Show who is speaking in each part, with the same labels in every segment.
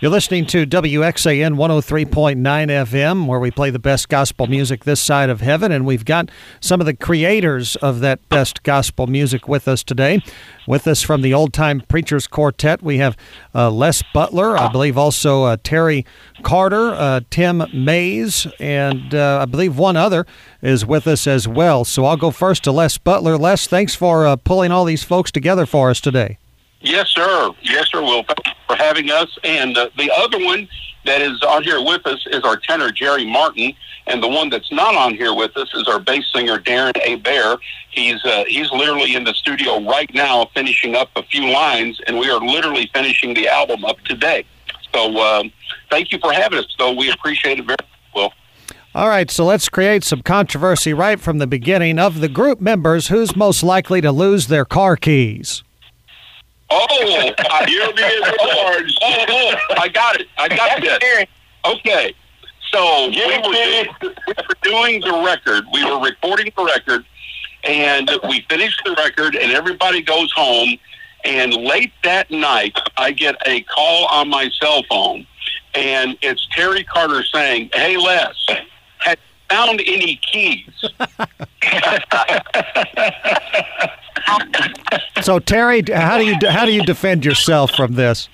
Speaker 1: You're listening to WXAN 103.9 FM, where we play the best gospel music this side of heaven. And we've got some of the creators of that best gospel music with us today. With us from the Old Time Preachers Quartet, we have uh, Les Butler, I believe also uh, Terry Carter, uh, Tim Mays, and uh, I believe one other is with us as well. So I'll go first to Les Butler. Les, thanks for uh, pulling all these folks together for us today.
Speaker 2: Yes, sir. Yes, sir. Well, thank you for having us. And uh, the other one that is on here with us is our tenor, Jerry Martin. And the one that's not on here with us is our bass singer, Darren A. Bear. He's, uh, he's literally in the studio right now finishing up a few lines, and we are literally finishing the album up today. So um, thank you for having us, though. We appreciate it very well.
Speaker 1: All right, so let's create some controversy right from the beginning. Of the group members, who's most likely to lose their car keys?
Speaker 2: Oh, you're being large. Oh, oh, I got it. I got it. Okay. So we were, doing, we were doing the record. We were recording the record, and we finished the record, and everybody goes home. And late that night, I get a call on my cell phone, and it's Terry Carter saying, "Hey, Les, have you found any keys?"
Speaker 1: So Terry, how do you how do you defend yourself from this?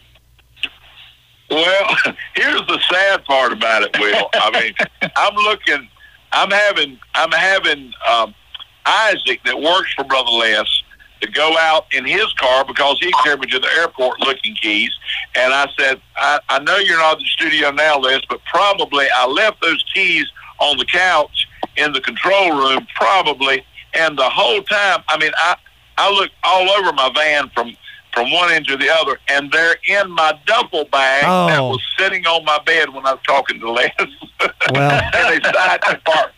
Speaker 3: Well, here's the sad part about it, Will. I mean, I'm looking, I'm having, I'm having um, Isaac that works for Brother Les to go out in his car because he carried me to the airport looking keys. And I said, I, I know you're not at the studio now, Les, but probably I left those keys on the couch in the control room, probably. And the whole time, I mean, I, I looked all over my van from from one end to the other, and they're in my duffel bag that
Speaker 1: Oh.
Speaker 3: was sitting on my bed when I was talking to Les.
Speaker 1: Well-
Speaker 3: in a side compartment.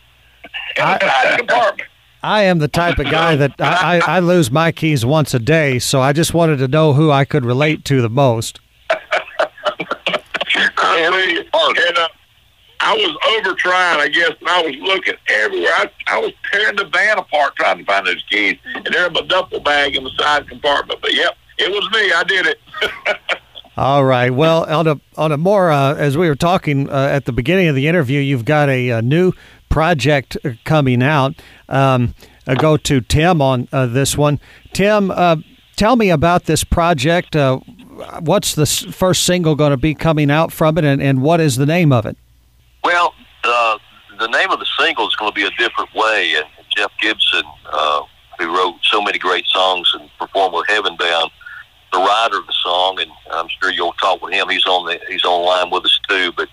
Speaker 3: In a
Speaker 1: I-
Speaker 3: side compartment.
Speaker 1: I am the type of guy that I, I, I lose my keys once a day, so I just wanted to know who I could relate to the most.
Speaker 3: I mean, and, uh, I was over trying, I guess, and I was looking everywhere. I, I was tearing the van apart trying to find those keys, and they're in my duffel bag in the side compartment. But yep, it was me. I did it.
Speaker 1: All right. Well, on a on a more uh, as we were talking uh, at the beginning of the interview, you've got a, a new project uh, coming out. Um, I go to Tim on uh, this one. Tim, uh, tell me about this project. Uh, what's the first single going to be coming out from it, and, and what is the name of it?
Speaker 4: Well, uh, the name of the single is going to be a different way. And Jeff Gibson, uh, who wrote so many great songs and performed with Heaven Bound, the writer of the song, and I'm sure you'll talk with him. He's on the he's online with us too. But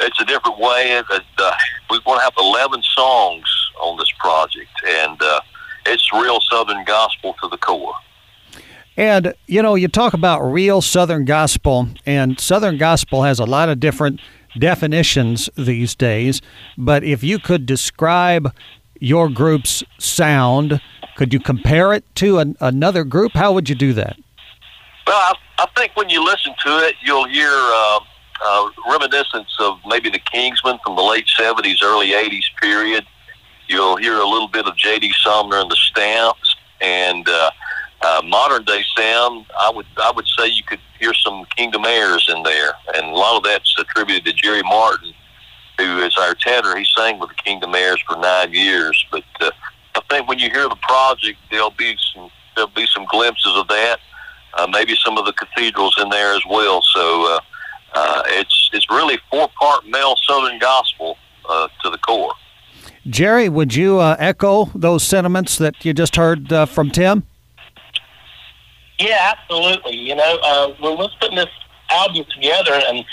Speaker 4: it's a different way. Uh, we're going to have 11 songs on this project, and uh, it's real Southern gospel to the core.
Speaker 1: And you know, you talk about real Southern gospel, and Southern gospel has a lot of different definitions these days. But if you could describe your group's sound, could you compare it to an, another group? How would you do that?
Speaker 4: Well, I, I think when you listen to it, you'll hear uh, uh, reminiscence of maybe the Kingsmen from the late 70s, early 80s period. You'll hear a little bit of J.D. Sumner and the Stamps, and uh, uh, modern day sound. I would I would say you could hear some Kingdom Heirs in there, and a lot of that's attributed to Jerry Martin, who is our tenor. He sang with the Kingdom Heirs for nine years. But uh, I think when you hear the project, there'll be some there'll be some glimpses of that uh, maybe some of the cathedrals in there as well. So uh, uh, it's it's really four part male Southern gospel uh, to the core.
Speaker 1: Jerry, would you uh, echo those sentiments that you just heard uh, from Tim?
Speaker 5: Yeah, absolutely. You know, uh, when we're putting this album together and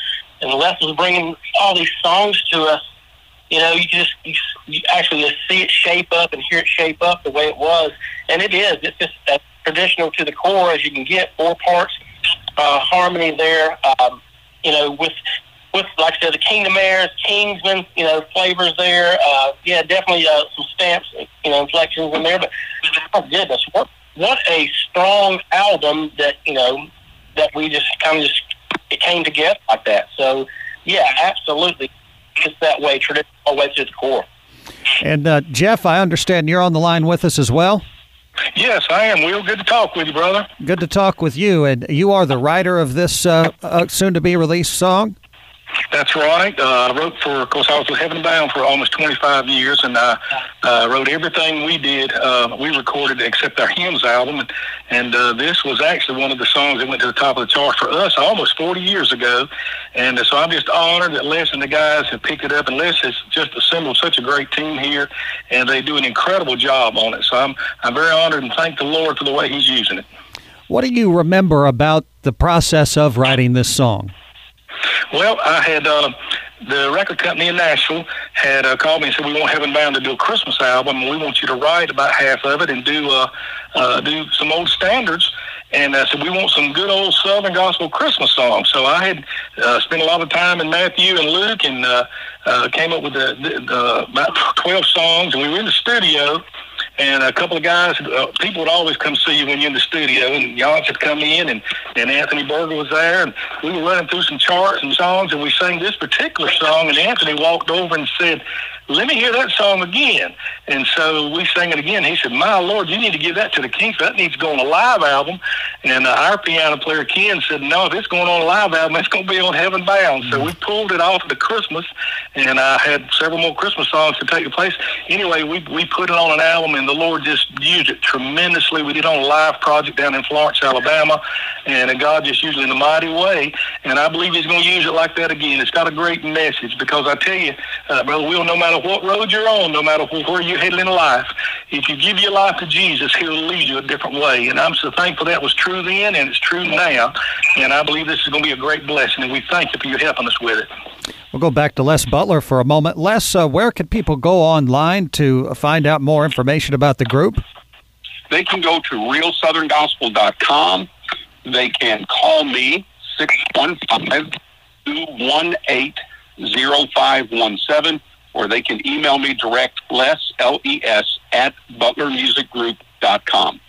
Speaker 5: and Les was bringing all these songs to us, you know, you just you, you actually just see it shape up and hear it shape up the way it was, and it is. It's just as traditional to the core as you can get. Four parts uh, harmony there. Um, you know, with with like I said, the Kingdom Heirs, Kingsmen, you know, flavors there. Uh, yeah, definitely uh, some stamps, you know, inflections in there. But oh goodness, what what a strong album that you know that we just kind of just it came together like that. So yeah, absolutely, it's that way, traditional all the way to the core.
Speaker 1: And uh, Jeff, I understand you're on the line with us as well.
Speaker 6: Yes, I am. Will, good to talk with you, brother.
Speaker 1: Good to talk with you. And you are the writer of this uh, uh, soon to be released song?
Speaker 6: That's right. Uh, I wrote for, of course, I was with Heaven Bound for almost 25 years, and I uh, wrote everything we did. Uh, we recorded except our hymns album, and, and uh, this was actually one of the songs that went to the top of the chart for us almost 40 years ago. And uh, so I'm just honored that Les and the guys have picked it up, and Les has just assembled such a great team here, and they do an incredible job on it. So I'm I'm very honored and thank the Lord for the way He's using it.
Speaker 1: What do you remember about the process of writing this song?
Speaker 6: Well, I had uh, the record company in Nashville had uh, called me and said we want Heaven Bound to do a Christmas album, and we want you to write about half of it and do uh, uh, do some old standards. And I said, we want some good old Southern gospel Christmas songs. So I had uh, spent a lot of time in Matthew and Luke, and uh, uh, came up with the, the, the, about twelve songs. And we were in the studio and a couple of guys, uh, people would always come see you when you're in the studio, and Yance had come in, and, and Anthony Berger was there, and we were running through some charts and songs, and we sang this particular song, and Anthony walked over and said, let me hear that song again. And so we sang it again. He said, my Lord, you need to give that to the Kings. That needs to go on a live album. And uh, our piano player, Ken, said, no, if it's going on a live album, it's going to be on Heaven Bound. So we pulled it off the Christmas, and I had several more Christmas songs to take the place. Anyway, we, we put it on an album, and the Lord just used it tremendously. We did on a live project down in Florence, Alabama, and God just used it in a mighty way. And I believe He's going to use it like that again. It's got a great message because I tell you, uh, Brother Will, no matter matter what road you're on, no matter where you're headed in life, if you give your life to Jesus, He'll lead you a different way. And I'm so thankful that was true then, and it's true now. And I believe this is going to be a great blessing, and we thank you for your helping us with it.
Speaker 1: We'll go back to Les Butler for a moment. Les, uh, where can people go online to find out more information about the group?
Speaker 2: They can go to realsoutherngospel.com. They can call me, 615 218 0517 or they can email me direct, Les, L-E-S, at butlermusicgroup.com.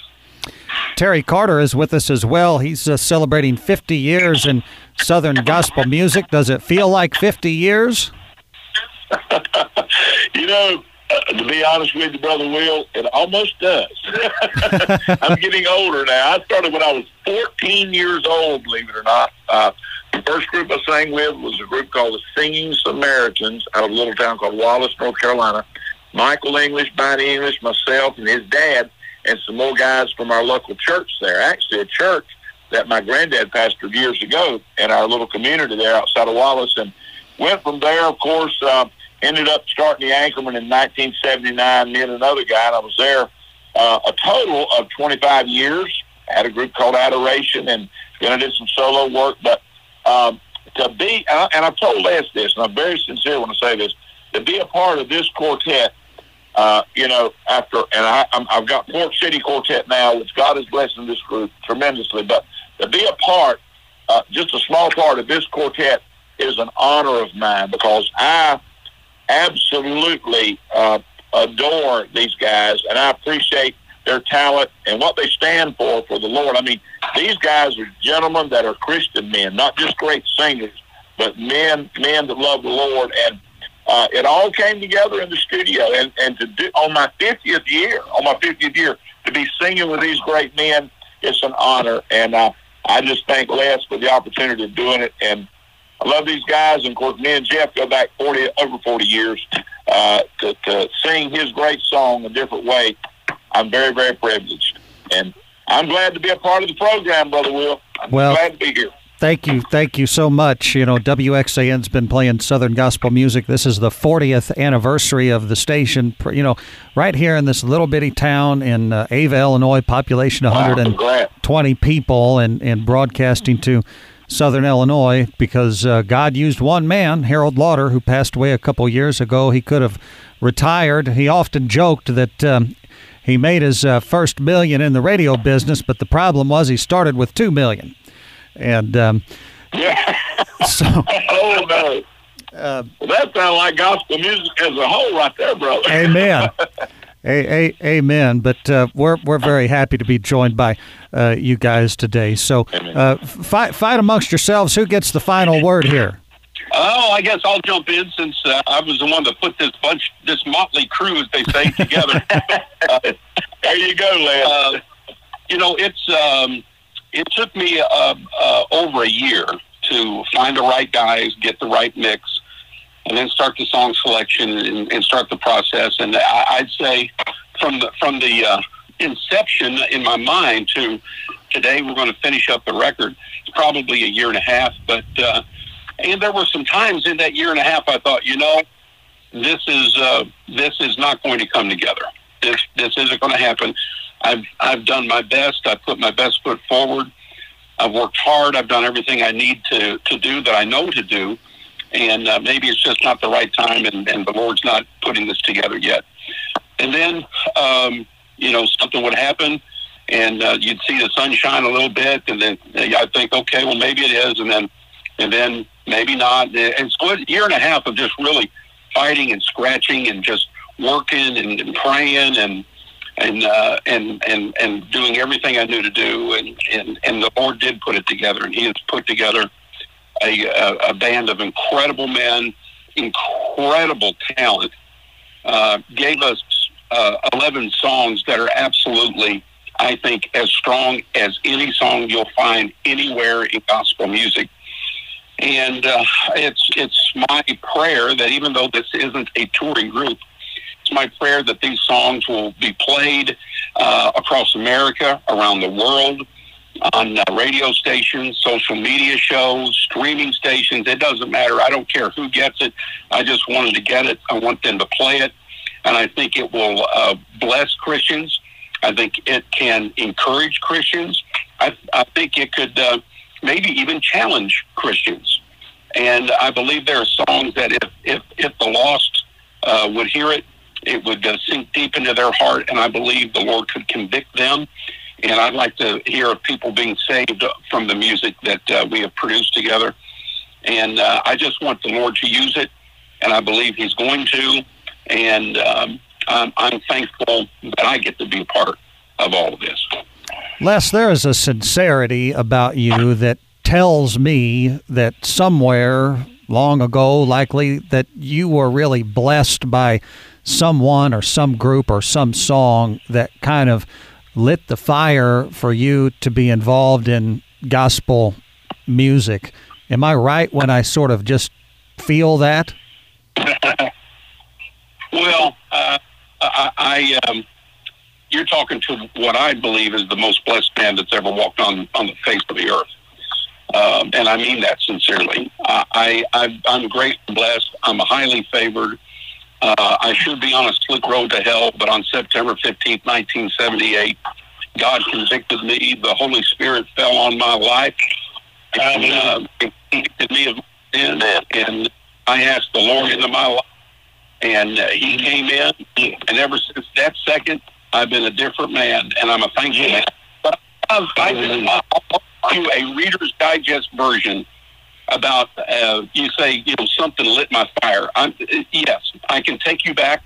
Speaker 1: Terry Carter is with us as well. He's uh, celebrating 50 years in Southern gospel music. Does it feel like 50 years?
Speaker 3: you know, uh, to be honest with you, Brother Will, it almost does. I'm getting older now. I started when I was 14 years old, believe it or not. Uh, first group I sang with was a group called the Singing Samaritans out of a little town called Wallace, North Carolina. Michael English, Bonnie English, myself, and his dad, and some more guys from our local church there. Actually, a church that my granddad pastored years ago in our little community there outside of Wallace. And went from there, of course, uh, ended up starting the Anchormen in 1979, me and another guy, and I was there uh, a total of 25 years. Had a group called Adoration, and then I did some solo work. But um, to be, and, I, I've told Les this, and I'm very sincere when I say this, to be a part of this quartet, uh, you know, after, and I, I'm, I've got Port City Quartet now, which God is blessing this group tremendously, but to be a part, uh, just a small part of this quartet is an honor of mine because I absolutely uh, adore these guys, and I appreciate their talent and what they stand for for the Lord. I mean, these guys are gentlemen that are Christian men, not just great singers, but men men that love the Lord. And uh, it all came together in the studio. And and to do on my fiftieth year, on my fiftieth year, to be singing with these great men, it's an honor. And uh, I just thank Les for the opportunity of doing it. And I love these guys. And of course, me and Jeff go back forty over forty years uh, to to sing his great song a different way I'm very, very privileged. And I'm glad to be a part of the program, Brother Will. I'm well, glad to be here.
Speaker 1: Thank you. Thank you so much. You know, WXAN's been playing Southern gospel music. This is the 40th anniversary of the station, you know, right here in this little bitty town in uh, Ava, Illinois, population 120 people, and, and broadcasting to Southern Illinois because uh, God used one man, Harold Lauder, who passed away a couple years ago. He could have retired. He often joked that um, he made his uh, first million in the radio business, but the problem was he started with two million, and um,
Speaker 3: yeah. so oh no. Uh, well, that sounds like gospel music as a whole, right there, brother.
Speaker 1: amen. A, a, amen. But uh, we're we're very happy to be joined by uh, you guys today. So uh, fight fight amongst yourselves. Who gets the final word here?
Speaker 2: Oh, I guess I'll jump in since uh, I was the one that put this bunch, this motley crew, as they say, together. uh,
Speaker 3: There you go, Les.
Speaker 7: Uh, you know, it's um, it took me uh, uh, over a year to find the right guys, get the right mix, and then start the song selection and, and start the process. And I, I'd say from the from the uh, inception in my mind to today, we're going to finish up the record. It's probably a year and a half, but uh, and there were some times in that year and a half I thought, you know, this is uh, this is not going to come together. This this isn't going to happen. I've I've done my best. I put my best foot forward. I've worked hard. I've done everything I need to to do that I know to do, and uh, maybe it's just not the right time, and, and the Lord's not putting this together yet. And then, um, you know, something would happen, and uh, you'd see the sunshine a little bit, and then I'd think, okay, well, maybe it is, and then, and then maybe not. It's a year and a half of just really fighting and scratching and just working and, and praying and and uh, and and and doing everything I knew to do, and and and the Lord did put it together, and He has put together a a, a band of incredible men, incredible talent. Uh, gave us uh, eleven songs that are absolutely, I think, as strong as any song you'll find anywhere in gospel music. And uh, it's it's my prayer that even though this isn't a touring group, it's my prayer that these songs will be played uh, across America, around the world, on uh, radio stations, social media shows, streaming stations. It doesn't matter. I don't care who gets it. I just wanted to get it. I want them to play it. And I think it will uh, bless Christians. I think it can encourage Christians. I, I think it could uh, maybe even challenge Christians. And I believe there are songs that if, if, if the lost uh, would hear it, it would uh, sink deep into their heart, and I believe the Lord could convict them. And I'd like to hear of people being saved from the music that uh, we have produced together. And uh, I just want the Lord to use it, and I believe He's going to. And um, I'm, I'm thankful that I get to be a part of all of this.
Speaker 1: Les, there is a sincerity about you that tells me that somewhere long ago, likely, that you were really blessed by someone or some group or some song that kind of lit the fire for you to be involved in gospel music. Am I right when I sort of just feel that?
Speaker 7: well, uh, I, I um, you're talking to what I believe is the most blessed man that's ever walked on on the face of the earth. Um, and I mean that sincerely. I, I, I'm great and blessed. I'm highly favored. Uh, I should be on a slick road to hell, but on September 15th, 1978, God convicted me. The Holy Spirit fell on my life and uh, convicted me of sin. And I asked the Lord into my life, and uh, He came in. And ever since that second, I've been a different man, and I'm a thankful man. But I've, I'll do a Reader's Digest version about uh, you say you know something lit my fire. I'm, yes, I can take you back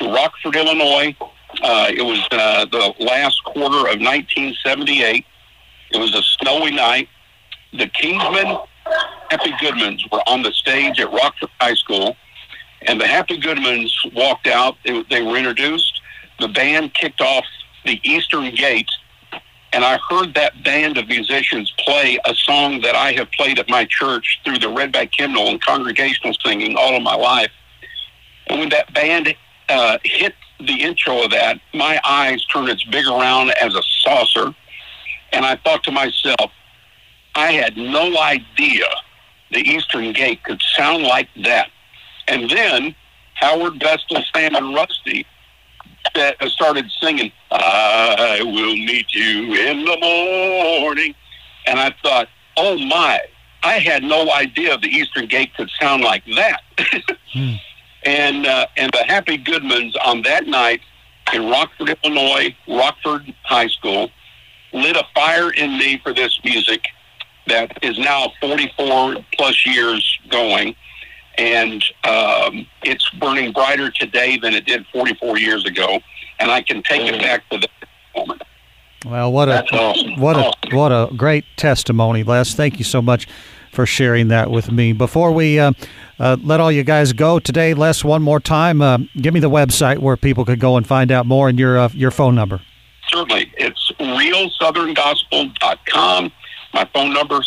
Speaker 7: to Rockford, Illinois. Uh, it was uh, the last quarter of 1978. It was a snowy night. The Kingsmen, Happy Goodmans, were on the stage at Rockford High School, and the Happy Goodmans walked out. They, they were introduced. The band kicked off the Eastern Gate and I heard that band of musicians play a song that I have played at my church through the Redback Hymnal and congregational singing all of my life. And when that band uh, hit the intro of that, my eyes turned as big around as a saucer. And I thought to myself, I had no idea the Eastern Gate could sound like that. And then Howard Vestal, Sam, and Rusty that started singing, I will meet you in the morning. And I thought, oh my, I had no idea the Eastern Gate could sound like that. hmm. And uh, and the Happy Goodmans on that night in Rockford, Illinois, Rockford High School, lit a fire in me for this music that is now 44 plus years going and um, it's burning brighter today than it did 44 years ago. And I can take it back to that moment.
Speaker 1: Well, what a awesome. what a what a great testimony, Les. Thank you so much for sharing that with me. Before we uh, uh, let all you guys go today, Les, one more time, uh, give me the website where people could go and find out more and your uh, your phone number.
Speaker 7: Certainly. It's realsoutherngospel.com. My phone number,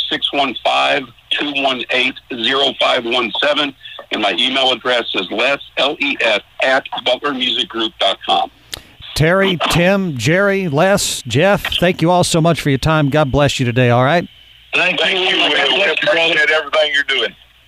Speaker 7: 615-218-0517. And my email address is les, L-E-S, at butlermusicgroup.com.
Speaker 1: Terry, Tim, Jerry, Les, Jeff, thank you all so much for your time. God bless you today, all right?
Speaker 3: Thank, Thank you, Will. We appreciate everything you're doing.